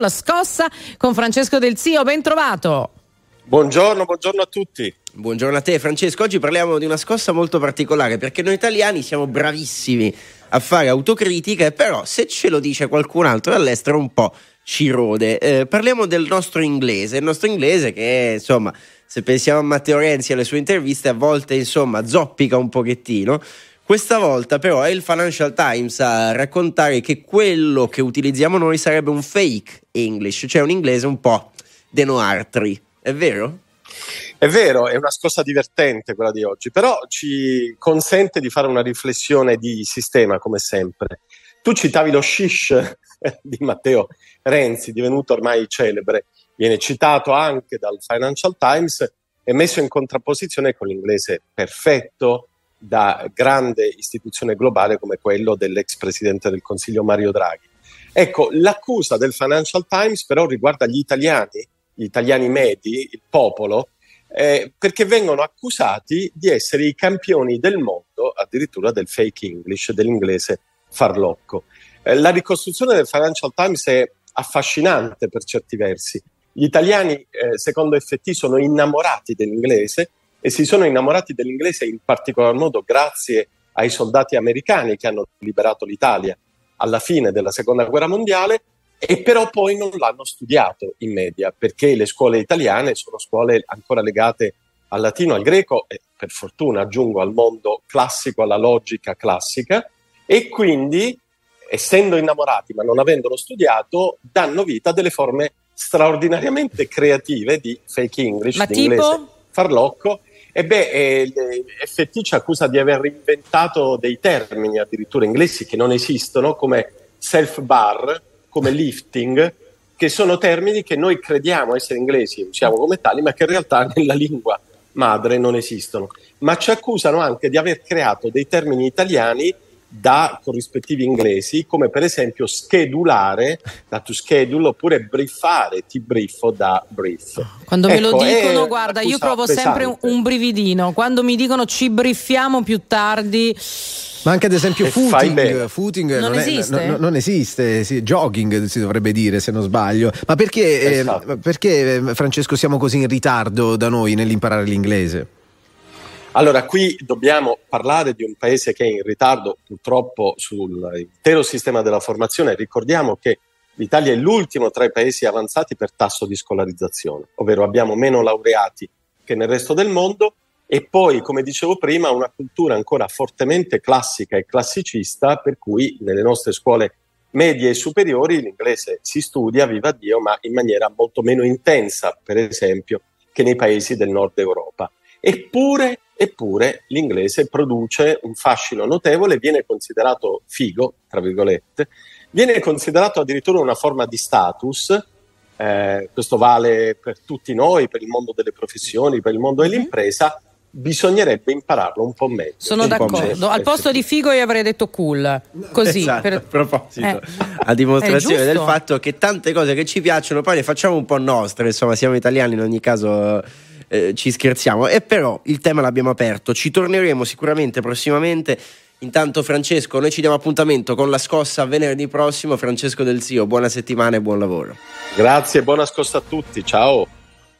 La scossa con Francesco Del Zio, ben trovato. Buongiorno, buongiorno a tutti. Buongiorno a te Francesco, oggi parliamo di una scossa molto particolare perché noi italiani siamo bravissimi a fare autocritica, però se ce lo dice qualcun altro dall'estero un po' ci rode. Eh, parliamo del nostro inglese, il nostro inglese che insomma, se pensiamo a Matteo Renzi e alle sue interviste, a volte insomma zoppica un pochettino. Questa volta però è il Financial Times a raccontare che quello che utilizziamo noi sarebbe un fake English, cioè un inglese un po' de noartri. È vero? È vero, è una scossa divertente quella di oggi, però ci consente di fare una riflessione di sistema come sempre. Tu citavi lo shish di Matteo Renzi, divenuto ormai celebre, viene citato anche dal Financial Times e messo in contrapposizione con l'inglese perfetto, da grande istituzione globale come quello dell'ex presidente del Consiglio Mario Draghi. Ecco, l'accusa del Financial Times però riguarda gli italiani, gli italiani medi, il popolo, eh, perché vengono accusati di essere i campioni del mondo, addirittura del fake English, dell'inglese farlocco. Eh, la ricostruzione del Financial Times è affascinante per certi versi. Gli italiani, eh, secondo FT, sono innamorati dell'inglese e si sono innamorati dell'inglese in particolar modo grazie ai soldati americani che hanno liberato l'Italia alla fine della seconda guerra mondiale e però poi non l'hanno studiato in media perché le scuole italiane sono scuole ancora legate al latino, al greco e per fortuna aggiungo al mondo classico, alla logica classica e quindi essendo innamorati ma non avendolo studiato danno vita a delle forme straordinariamente creative di fake English, ma di tipo? inglese farlocco e beh, eh, FT ci accusa di aver inventato dei termini addirittura inglesi che non esistono, come self-bar, come lifting, che sono termini che noi crediamo essere inglesi, usiamo come tali, ma che in realtà nella lingua madre non esistono. Ma ci accusano anche di aver creato dei termini italiani da corrispettivi inglesi, come per esempio schedulare, da to schedule, oppure briefare, ti briefo da brief. Quando ecco, me lo dicono, guarda, io provo sempre un, un, brividino. Quando mi dicono ci briefiamo più tardi. Ma anche ad esempio footing, footing non, non esiste, è, non, non esiste sì, jogging si dovrebbe dire se non sbaglio. Ma perché, esatto. eh, perché Francesco siamo così in ritardo da noi nell'imparare l'inglese? Allora, qui dobbiamo parlare di un paese che è in ritardo purtroppo sull'intero sistema della formazione. Ricordiamo che l'Italia è l'ultimo tra i paesi avanzati per tasso di scolarizzazione, ovvero abbiamo meno laureati che nel resto del mondo e poi, come dicevo prima, una cultura ancora fortemente classica e classicista, per cui nelle nostre scuole medie e superiori l'inglese si studia, viva Dio, ma in maniera molto meno intensa, per esempio, che nei paesi del nord Europa. Eppure, eppure l'inglese produce un fascino notevole, viene considerato figo, tra virgolette, viene considerato addirittura una forma di status, eh, questo vale per tutti noi, per il mondo delle professioni, per il mondo mm-hmm. dell'impresa, bisognerebbe impararlo un po' meglio. Sono d'accordo. Al posto di figo io avrei detto cool. Così. Esatto, per... a proposito. Eh. A dimostrazione del fatto che tante cose che ci piacciono poi le facciamo un po' nostre. Insomma, siamo italiani in ogni caso eh, ci scherziamo. E però il tema l'abbiamo aperto, ci torneremo sicuramente prossimamente. Intanto Francesco, noi ci diamo appuntamento con la scossa venerdì prossimo. Francesco Del Zio, buona settimana e buon lavoro. Grazie, buona scossa a tutti, ciao.